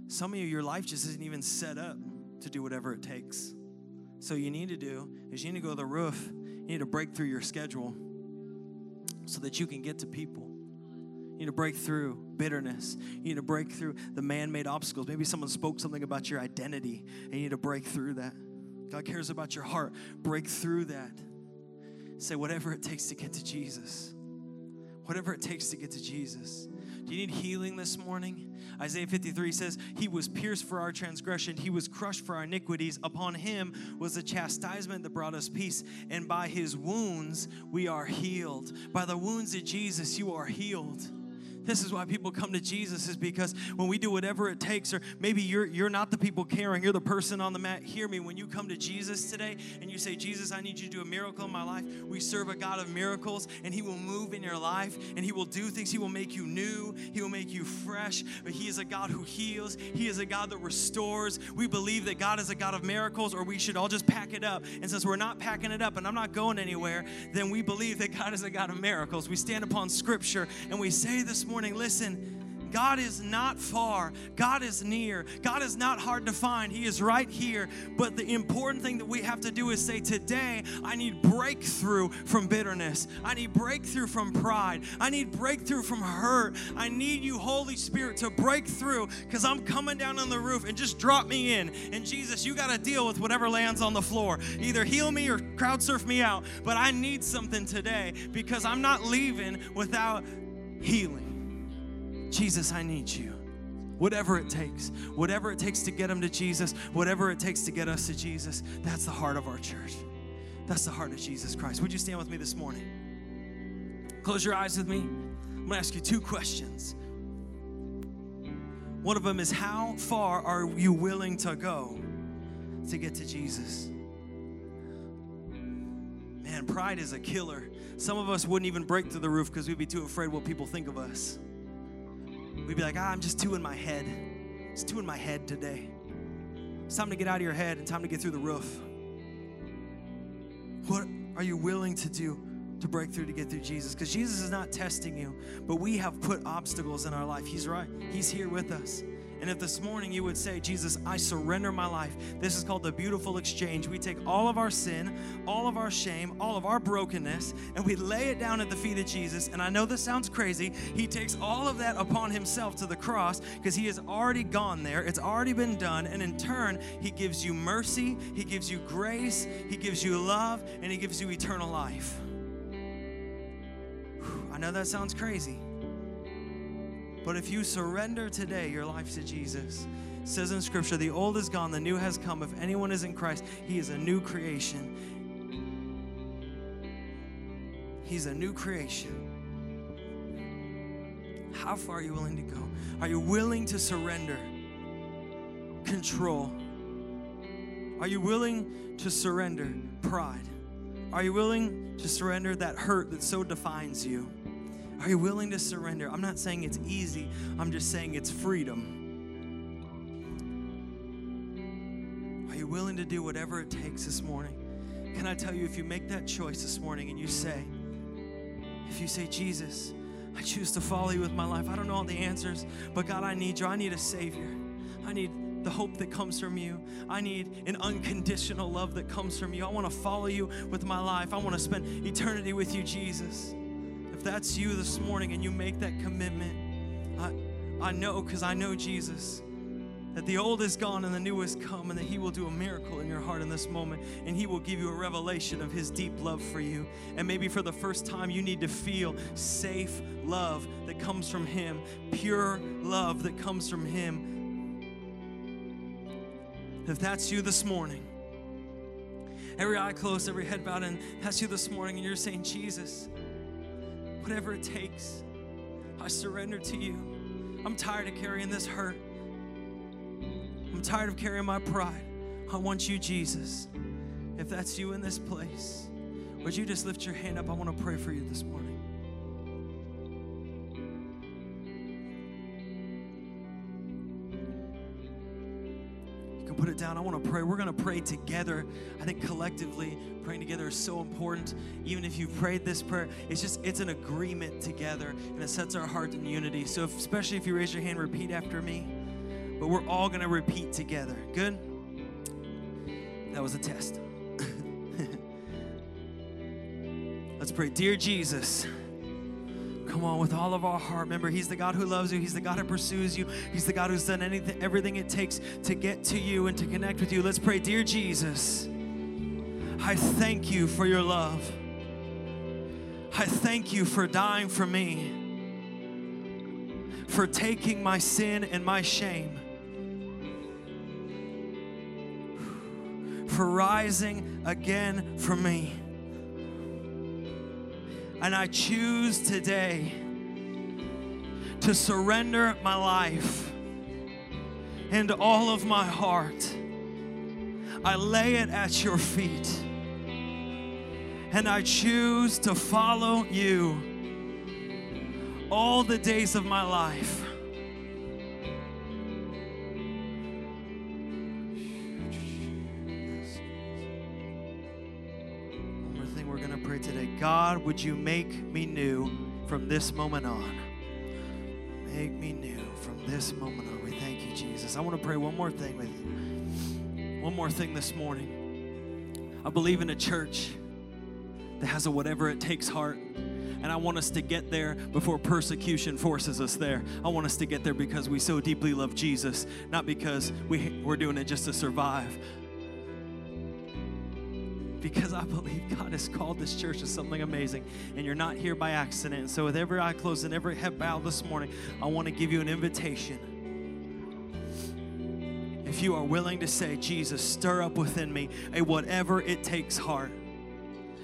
Some of you, your life just isn't even set up to do whatever it takes. So, you need to do is you need to go to the roof, you need to break through your schedule. so that you can get to people. You need to break through bitterness. You need to break through the man made obstacles. Maybe someone spoke something about your identity and you need to break through that. God cares about your heart. Break through that. Say, whatever it takes to get to Jesus. Whatever it takes to get to Jesus. Do you need healing this morning? Isaiah 53 says, He was pierced for our transgression, He was crushed for our iniquities. Upon Him was the chastisement that brought us peace, and by His wounds we are healed. By the wounds of Jesus, you are healed. This is why people come to Jesus is because when we do whatever it takes, or maybe you're you're not the people caring, you're the person on the mat. Hear me. When you come to Jesus today and you say, Jesus, I need you to do a miracle in my life, we serve a God of miracles, and He will move in your life and He will do things. He will make you new, He will make you fresh. But He is a God who heals, He is a God that restores. We believe that God is a God of miracles, or we should all just pack it up. And since we're not packing it up and I'm not going anywhere, then we believe that God is a God of miracles. We stand upon scripture and we say this morning, morning, listen, God is not far. God is near. God is not hard to find. He is right here. But the important thing that we have to do is say, Today, I need breakthrough from bitterness. I need breakthrough from pride. I need breakthrough from hurt. I need you, Holy Spirit, to break through because I'm coming down on the roof and just drop me in. And Jesus, you got to deal with whatever lands on the floor. Either heal me or crowd surf me out. But I need something today because I'm not leaving without healing. Jesus, I need you. Whatever it takes, whatever it takes to get them to Jesus, whatever it takes to get us to Jesus, that's the heart of our church. That's the heart of Jesus Christ. Would you stand with me this morning? Close your eyes with me. I'm gonna ask you two questions. One of them is how far are you willing to go to get to Jesus? Man, pride is a killer. Some of us wouldn't even break through the roof because we'd be too afraid what people think of us. We'd be like, ah, I'm just too in my head. It's too in my head today. It's time to get out of your head and time to get through the roof. What are you willing to do to break through to get through Jesus? Because Jesus is not testing you, but we have put obstacles in our life. He's right, He's here with us. And if this morning you would say, Jesus, I surrender my life, this is called the beautiful exchange. We take all of our sin, all of our shame, all of our brokenness, and we lay it down at the feet of Jesus. And I know this sounds crazy. He takes all of that upon himself to the cross because he has already gone there, it's already been done. And in turn, he gives you mercy, he gives you grace, he gives you love, and he gives you eternal life. I know that sounds crazy. But if you surrender today your life to Jesus, says in scripture, the old is gone, the new has come. If anyone is in Christ, he is a new creation. He's a new creation. How far are you willing to go? Are you willing to surrender control? Are you willing to surrender pride? Are you willing to surrender that hurt that so defines you? Are you willing to surrender? I'm not saying it's easy, I'm just saying it's freedom. Are you willing to do whatever it takes this morning? Can I tell you, if you make that choice this morning and you say, if you say, Jesus, I choose to follow you with my life. I don't know all the answers, but God, I need you. I need a Savior. I need the hope that comes from you. I need an unconditional love that comes from you. I want to follow you with my life. I want to spend eternity with you, Jesus that's you this morning and you make that commitment, I, I know because I know Jesus that the old is gone and the new has come, and that He will do a miracle in your heart in this moment, and He will give you a revelation of His deep love for you. And maybe for the first time, you need to feel safe love that comes from Him, pure love that comes from Him. If that's you this morning, every eye closed, every head bowed, and that's you this morning, and you're saying, Jesus, whatever it takes. I surrender to you. I'm tired of carrying this hurt. I'm tired of carrying my pride. I want you, Jesus. If that's you in this place, would you just lift your hand up? I want to pray for you this morning. Down. I want to pray. We're going to pray together. I think collectively, praying together is so important. Even if you've prayed this prayer, it's just, it's an agreement together and it sets our hearts in unity. So, if, especially if you raise your hand, repeat after me. But we're all going to repeat together. Good? That was a test. Let's pray. Dear Jesus, Come on, with all of our heart. Remember, He's the God who loves you. He's the God who pursues you. He's the God who's done anything, everything it takes to get to you and to connect with you. Let's pray, dear Jesus. I thank you for your love. I thank you for dying for me, for taking my sin and my shame, for rising again for me. And I choose today to surrender my life and all of my heart. I lay it at your feet. And I choose to follow you all the days of my life. God, would you make me new from this moment on? Make me new from this moment on. We thank you, Jesus. I want to pray one more thing with you. One more thing this morning. I believe in a church that has a whatever it takes heart. And I want us to get there before persecution forces us there. I want us to get there because we so deeply love Jesus, not because we, we're doing it just to survive. Because I believe God has called this church to something amazing, and you're not here by accident. So, with every eye closed and every head bowed this morning, I want to give you an invitation. If you are willing to say, Jesus, stir up within me a whatever it takes heart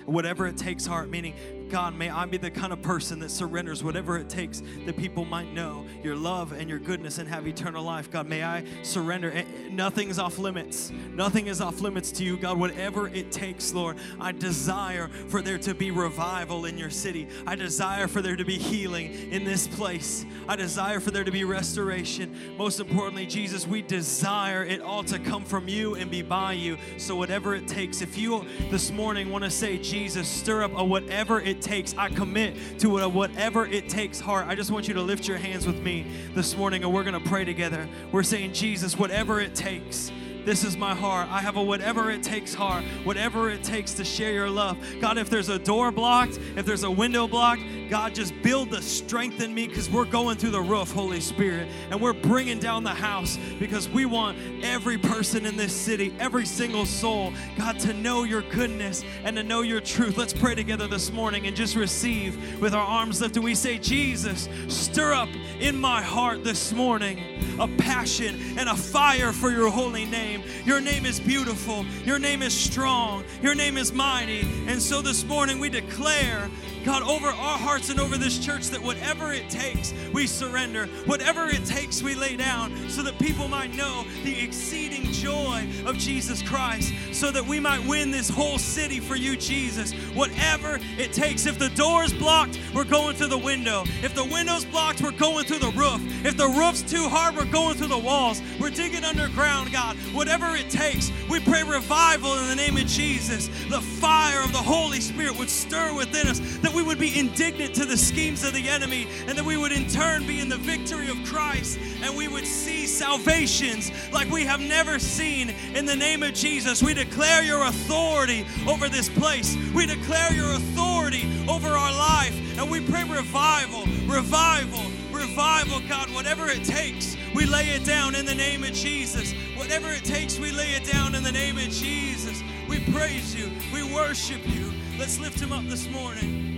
whatever it takes heart, meaning, God, may I be the kind of person that surrenders whatever it takes that people might know your love and your goodness and have eternal life. God, may I surrender. Eh, eh, Nothing is off limits. Nothing is off limits to you, God. Whatever it takes, Lord, I desire for there to be revival in your city. I desire for there to be healing in this place. I desire for there to be restoration. Most importantly, Jesus, we desire it all to come from you and be by you. So, whatever it takes, if you this morning want to say, Jesus, stir up a whatever it takes. I commit to whatever it takes heart. I just want you to lift your hands with me this morning and we're going to pray together. We're saying, Jesus, whatever it takes. This is my heart. I have a whatever it takes heart, whatever it takes to share your love. God, if there's a door blocked, if there's a window blocked, God, just build the strength in me because we're going through the roof, Holy Spirit, and we're bringing down the house because we want every person in this city, every single soul, God, to know your goodness and to know your truth. Let's pray together this morning and just receive with our arms lifted. We say, Jesus, stir up in my heart this morning a passion and a fire for your holy name. Your name is beautiful, your name is strong, your name is mighty. And so this morning we declare God, over our hearts and over this church, that whatever it takes, we surrender. Whatever it takes, we lay down so that people might know the exceeding joy of Jesus Christ, so that we might win this whole city for you, Jesus. Whatever it takes. If the door's blocked, we're going through the window. If the window's blocked, we're going through the roof. If the roof's too hard, we're going through the walls. We're digging underground, God. Whatever it takes, we pray revival in the name of Jesus. The fire of the Holy Spirit would stir within us. That that we would be indignant to the schemes of the enemy, and that we would in turn be in the victory of Christ, and we would see salvations like we have never seen in the name of Jesus. We declare your authority over this place, we declare your authority over our life, and we pray revival, revival, revival, God, whatever it takes. We lay it down in the name of Jesus. Whatever it takes, we lay it down in the name of Jesus. We praise you. We worship you. Let's lift him up this morning.